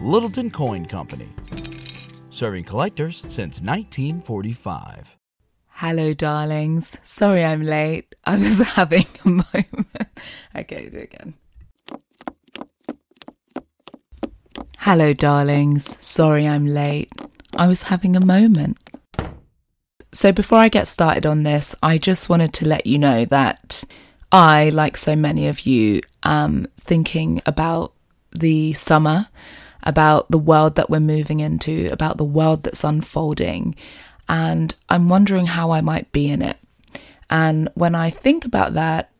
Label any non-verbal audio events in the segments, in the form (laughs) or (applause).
Littleton Coin Company. Serving collectors since 1945. Hello, darlings. Sorry I'm late. I was (laughs) having a moment. okay, do it again. Hello, darlings. Sorry I'm late. I was having a moment. So, before I get started on this, I just wanted to let you know that I, like so many of you, am thinking about the summer, about the world that we're moving into, about the world that's unfolding, and I'm wondering how I might be in it. And when I think about that,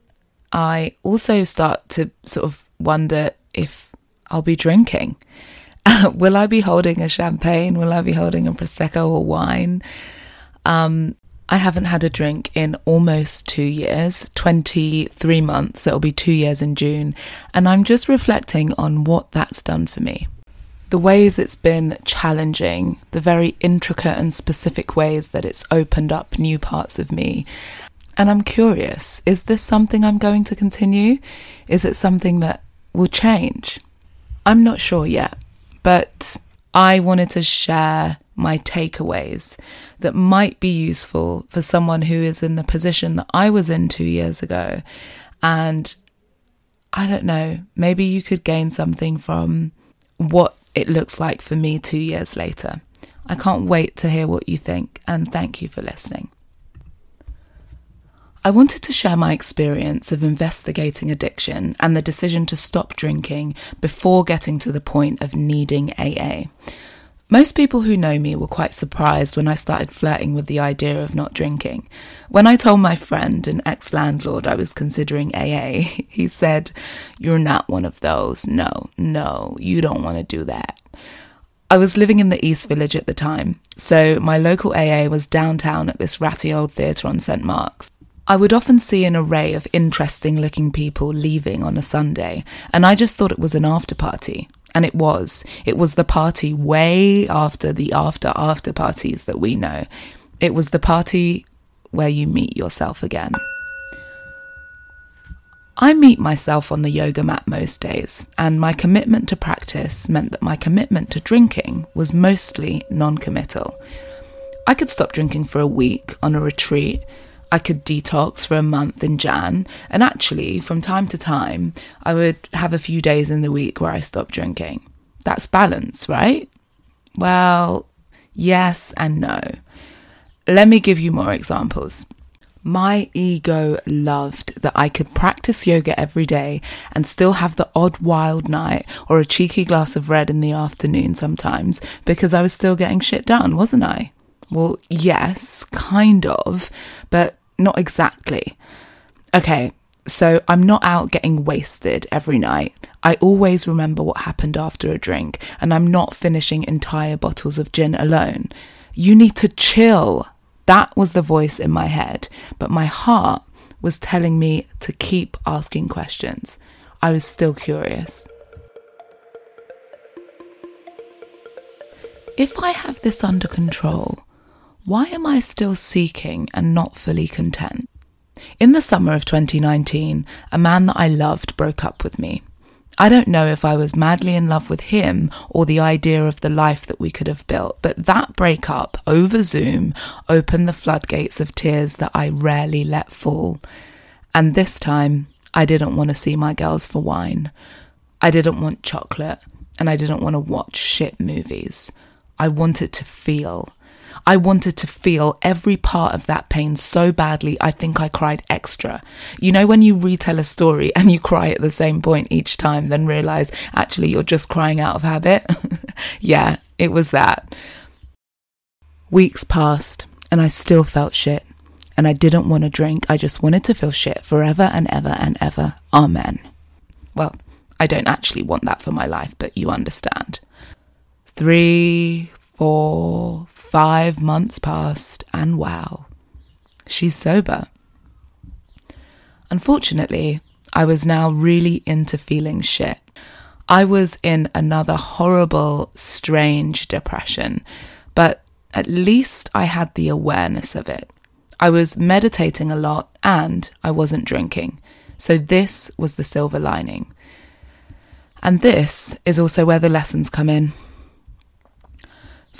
I also start to sort of wonder if I'll be drinking. (laughs) Will I be holding a champagne? Will I be holding a prosecco or wine? Um, I haven't had a drink in almost two years, 23 months. It'll be two years in June. And I'm just reflecting on what that's done for me the ways it's been challenging, the very intricate and specific ways that it's opened up new parts of me. And I'm curious is this something I'm going to continue? Is it something that will change? I'm not sure yet, but I wanted to share my takeaways that might be useful for someone who is in the position that I was in two years ago. And I don't know, maybe you could gain something from what it looks like for me two years later. I can't wait to hear what you think, and thank you for listening. I wanted to share my experience of investigating addiction and the decision to stop drinking before getting to the point of needing AA. Most people who know me were quite surprised when I started flirting with the idea of not drinking. When I told my friend, an ex landlord, I was considering AA, (laughs) he said, You're not one of those. No, no, you don't want to do that. I was living in the East Village at the time, so my local AA was downtown at this ratty old theatre on St. Mark's. I would often see an array of interesting looking people leaving on a Sunday, and I just thought it was an after party. And it was. It was the party way after the after after parties that we know. It was the party where you meet yourself again. I meet myself on the yoga mat most days, and my commitment to practice meant that my commitment to drinking was mostly non committal. I could stop drinking for a week on a retreat I could detox for a month in Jan. And actually, from time to time, I would have a few days in the week where I stopped drinking. That's balance, right? Well, yes and no. Let me give you more examples. My ego loved that I could practice yoga every day and still have the odd wild night or a cheeky glass of red in the afternoon sometimes because I was still getting shit done, wasn't I? Well, yes, kind of, but not exactly. Okay, so I'm not out getting wasted every night. I always remember what happened after a drink, and I'm not finishing entire bottles of gin alone. You need to chill. That was the voice in my head, but my heart was telling me to keep asking questions. I was still curious. If I have this under control, why am I still seeking and not fully content? In the summer of 2019, a man that I loved broke up with me. I don't know if I was madly in love with him or the idea of the life that we could have built, but that breakup over Zoom opened the floodgates of tears that I rarely let fall. And this time, I didn't want to see my girls for wine. I didn't want chocolate, and I didn't want to watch shit movies. I wanted to feel. I wanted to feel every part of that pain so badly, I think I cried extra. You know, when you retell a story and you cry at the same point each time, then realize actually you're just crying out of habit? (laughs) yeah, it was that. Weeks passed and I still felt shit. And I didn't want to drink, I just wanted to feel shit forever and ever and ever. Amen. Well, I don't actually want that for my life, but you understand. Three, four, five months passed, and wow, she's sober. Unfortunately, I was now really into feeling shit. I was in another horrible, strange depression, but at least I had the awareness of it. I was meditating a lot and I wasn't drinking. So, this was the silver lining. And this is also where the lessons come in.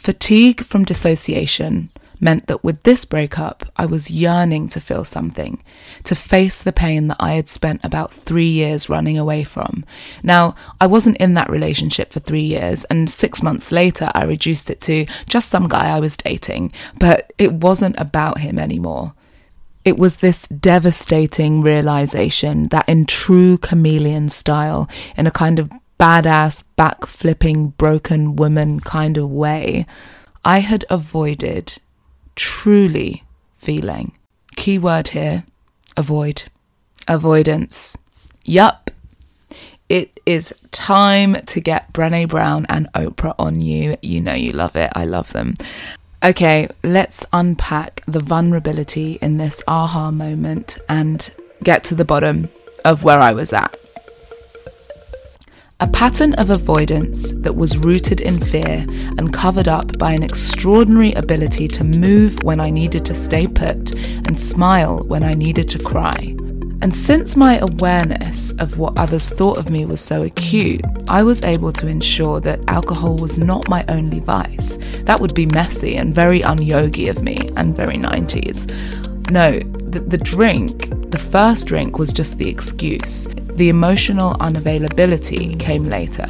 Fatigue from dissociation meant that with this breakup, I was yearning to feel something, to face the pain that I had spent about three years running away from. Now, I wasn't in that relationship for three years, and six months later, I reduced it to just some guy I was dating, but it wasn't about him anymore. It was this devastating realization that, in true chameleon style, in a kind of badass, back-flipping, broken woman kind of way, I had avoided truly feeling. Keyword here avoid. Avoidance. Yup. It is time to get Brene Brown and Oprah on you. You know you love it. I love them. Okay, let's unpack the vulnerability in this aha moment and get to the bottom of where I was at. A pattern of avoidance that was rooted in fear and covered up by an extraordinary ability to move when I needed to stay put and smile when I needed to cry. And since my awareness of what others thought of me was so acute, I was able to ensure that alcohol was not my only vice. That would be messy and very unyogi of me and very 90s. No, the, the drink, the first drink, was just the excuse. The emotional unavailability came later.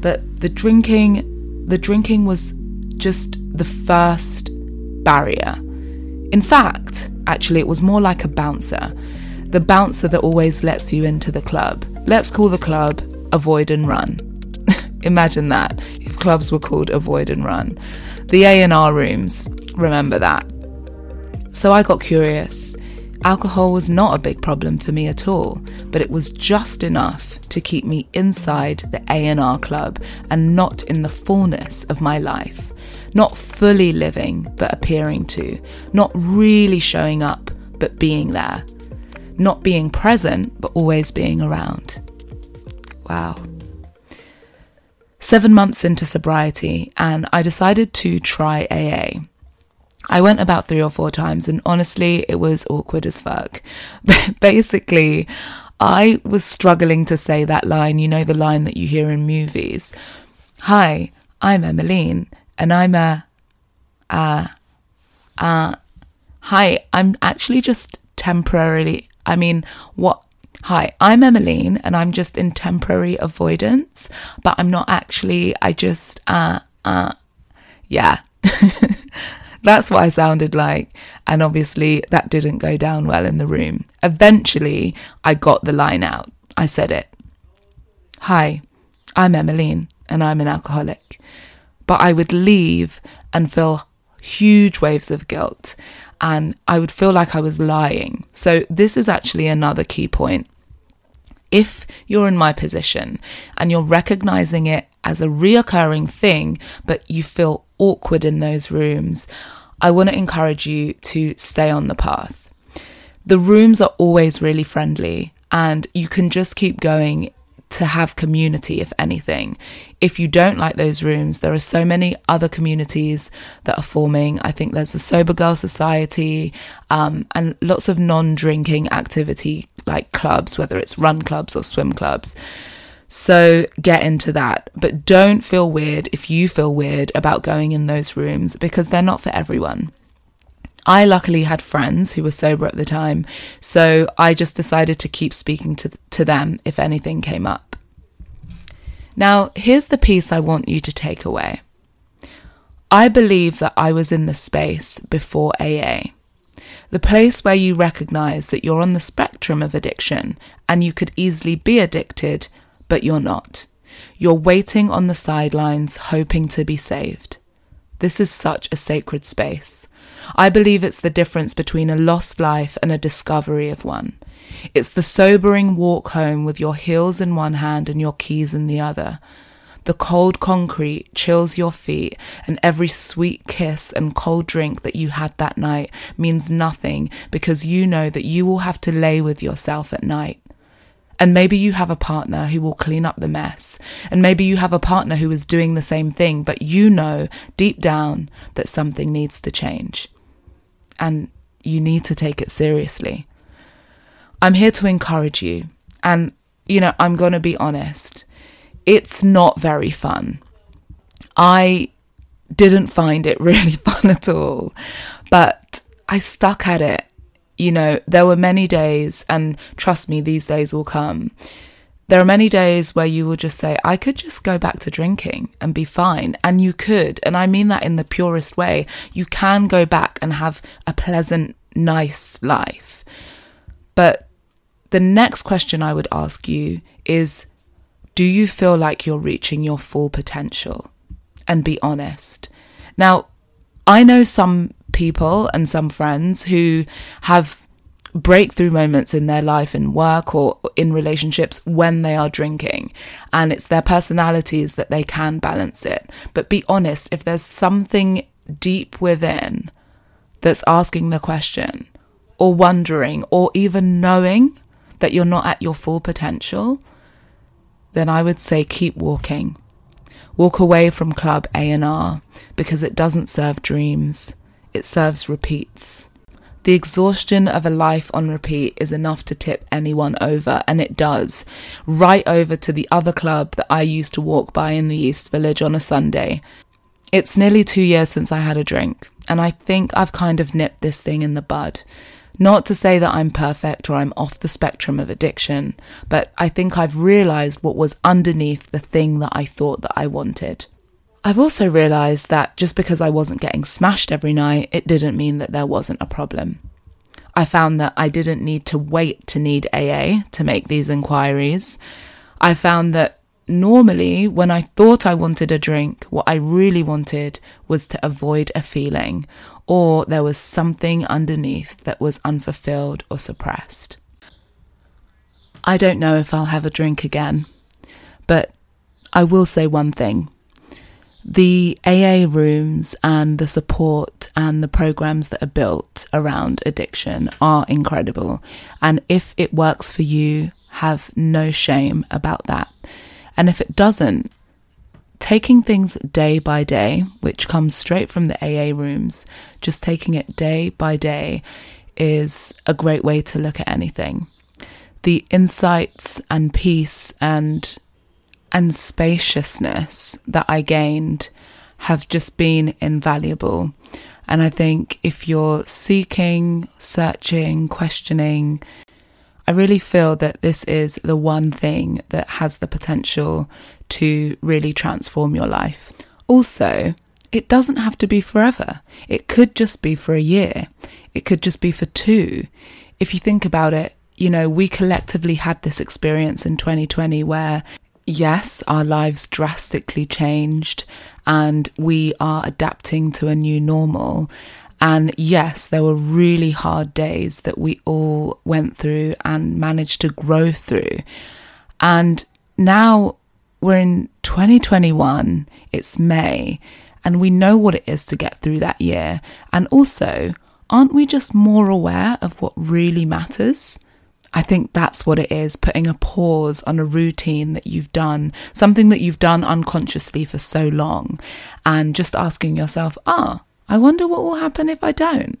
But the drinking, the drinking was just the first barrier. In fact, actually, it was more like a bouncer. The bouncer that always lets you into the club. Let's call the club Avoid and Run. (laughs) Imagine that if clubs were called Avoid and Run. The A&R rooms, remember that. So I got curious Alcohol was not a big problem for me at all, but it was just enough to keep me inside the A&R club and not in the fullness of my life. Not fully living, but appearing to. Not really showing up, but being there. Not being present, but always being around. Wow. Seven months into sobriety, and I decided to try AA. I went about three or four times, and honestly, it was awkward as fuck. (laughs) Basically, I was struggling to say that line, you know, the line that you hear in movies. Hi, I'm Emmeline, and I'm a. Uh, uh, hi, I'm actually just temporarily. I mean, what? Hi, I'm Emmeline, and I'm just in temporary avoidance, but I'm not actually. I just. Uh, uh, yeah. (laughs) That's what I sounded like. And obviously, that didn't go down well in the room. Eventually, I got the line out. I said it Hi, I'm Emmeline, and I'm an alcoholic. But I would leave and feel huge waves of guilt, and I would feel like I was lying. So, this is actually another key point. If you're in my position and you're recognizing it as a reoccurring thing, but you feel awkward in those rooms, I want to encourage you to stay on the path. The rooms are always really friendly, and you can just keep going to have community, if anything. If you don't like those rooms, there are so many other communities that are forming. I think there's a Sober Girl Society um, and lots of non drinking activity like clubs, whether it's run clubs or swim clubs. So get into that. But don't feel weird if you feel weird about going in those rooms because they're not for everyone. I luckily had friends who were sober at the time, so I just decided to keep speaking to, to them if anything came up. Now, here's the piece I want you to take away. I believe that I was in the space before AA. The place where you recognize that you're on the spectrum of addiction and you could easily be addicted, but you're not. You're waiting on the sidelines, hoping to be saved. This is such a sacred space. I believe it's the difference between a lost life and a discovery of one. It's the sobering walk home with your heels in one hand and your keys in the other. The cold concrete chills your feet, and every sweet kiss and cold drink that you had that night means nothing because you know that you will have to lay with yourself at night. And maybe you have a partner who will clean up the mess. And maybe you have a partner who is doing the same thing, but you know deep down that something needs to change. And you need to take it seriously. I'm here to encourage you. And, you know, I'm going to be honest. It's not very fun. I didn't find it (laughs) really fun at all, but I stuck at it you know, there were many days, and trust me, these days will come. There are many days where you will just say, I could just go back to drinking and be fine. And you could. And I mean that in the purest way. You can go back and have a pleasant, nice life. But the next question I would ask you is Do you feel like you're reaching your full potential? And be honest. Now, I know some people and some friends who have breakthrough moments in their life in work or in relationships when they are drinking. And it's their personalities that they can balance it. But be honest if there's something deep within that's asking the question or wondering or even knowing that you're not at your full potential then i would say keep walking. Walk away from club a&r because it doesn't serve dreams. It serves repeats. The exhaustion of a life on repeat is enough to tip anyone over, and it does. Right over to the other club that I used to walk by in the East Village on a Sunday. It's nearly two years since I had a drink, and I think I've kind of nipped this thing in the bud. Not to say that I'm perfect or I'm off the spectrum of addiction, but I think I've realized what was underneath the thing that I thought that I wanted. I've also realised that just because I wasn't getting smashed every night, it didn't mean that there wasn't a problem. I found that I didn't need to wait to need AA to make these inquiries. I found that normally, when I thought I wanted a drink, what I really wanted was to avoid a feeling, or there was something underneath that was unfulfilled or suppressed. I don't know if I'll have a drink again, but I will say one thing the AA rooms and the support and the programs that are built around addiction are incredible. And if it works for you, have no shame about that. And if it doesn't, taking things day by day, which comes straight from the AA rooms, just taking it day by day is a great way to look at anything. The insights and peace and and spaciousness that I gained have just been invaluable. And I think if you're seeking, searching, questioning, I really feel that this is the one thing that has the potential to really transform your life. Also, it doesn't have to be forever. It could just be for a year. It could just be for two. If you think about it, you know, we collectively had this experience in 2020 where yes, our lives drastically changed and we are adapting to a new normal. And yes, there were really hard days that we all went through and managed to grow through. And now we're in 2021, it's May, and we know what it is to get through that year. And also, aren't we just more aware of what really matters? I think that's what it is putting a pause on a routine that you've done, something that you've done unconsciously for so long, and just asking yourself, ah, I wonder what will happen if I don't.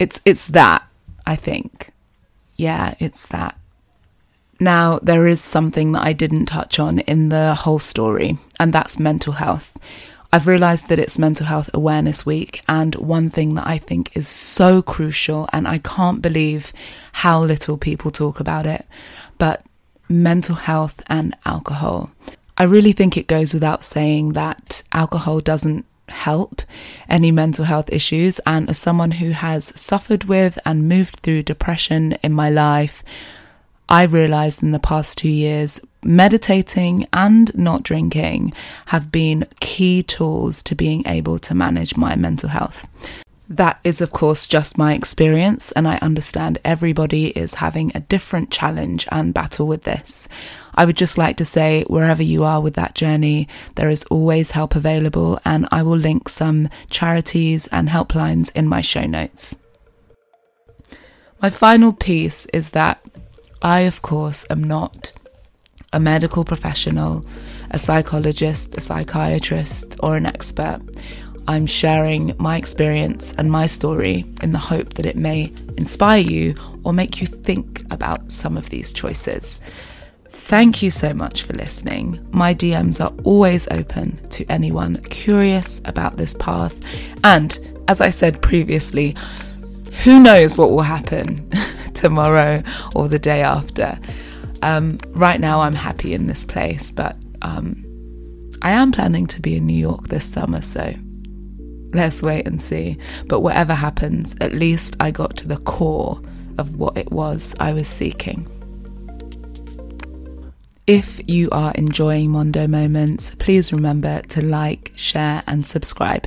It's it's that, I think. Yeah, it's that. Now, there is something that I didn't touch on in the whole story, and that's mental health. I've realized that it's Mental Health Awareness Week, and one thing that I think is so crucial, and I can't believe how little people talk about it, but mental health and alcohol. I really think it goes without saying that alcohol doesn't help any mental health issues. And as someone who has suffered with and moved through depression in my life, I realized in the past two years, meditating and not drinking have been key tools to being able to manage my mental health. That is, of course, just my experience, and I understand everybody is having a different challenge and battle with this. I would just like to say, wherever you are with that journey, there is always help available, and I will link some charities and helplines in my show notes. My final piece is that I, of course, am not a medical professional, a psychologist, a psychiatrist, or an expert. I'm sharing my experience and my story in the hope that it may inspire you or make you think about some of these choices. Thank you so much for listening. My DMs are always open to anyone curious about this path. And as I said previously, who knows what will happen (laughs) tomorrow or the day after. Um, right now, I'm happy in this place, but um, I am planning to be in New York this summer, so let's wait and see. But whatever happens, at least I got to the core of what it was I was seeking. If you are enjoying Mondo Moments, please remember to like, share, and subscribe.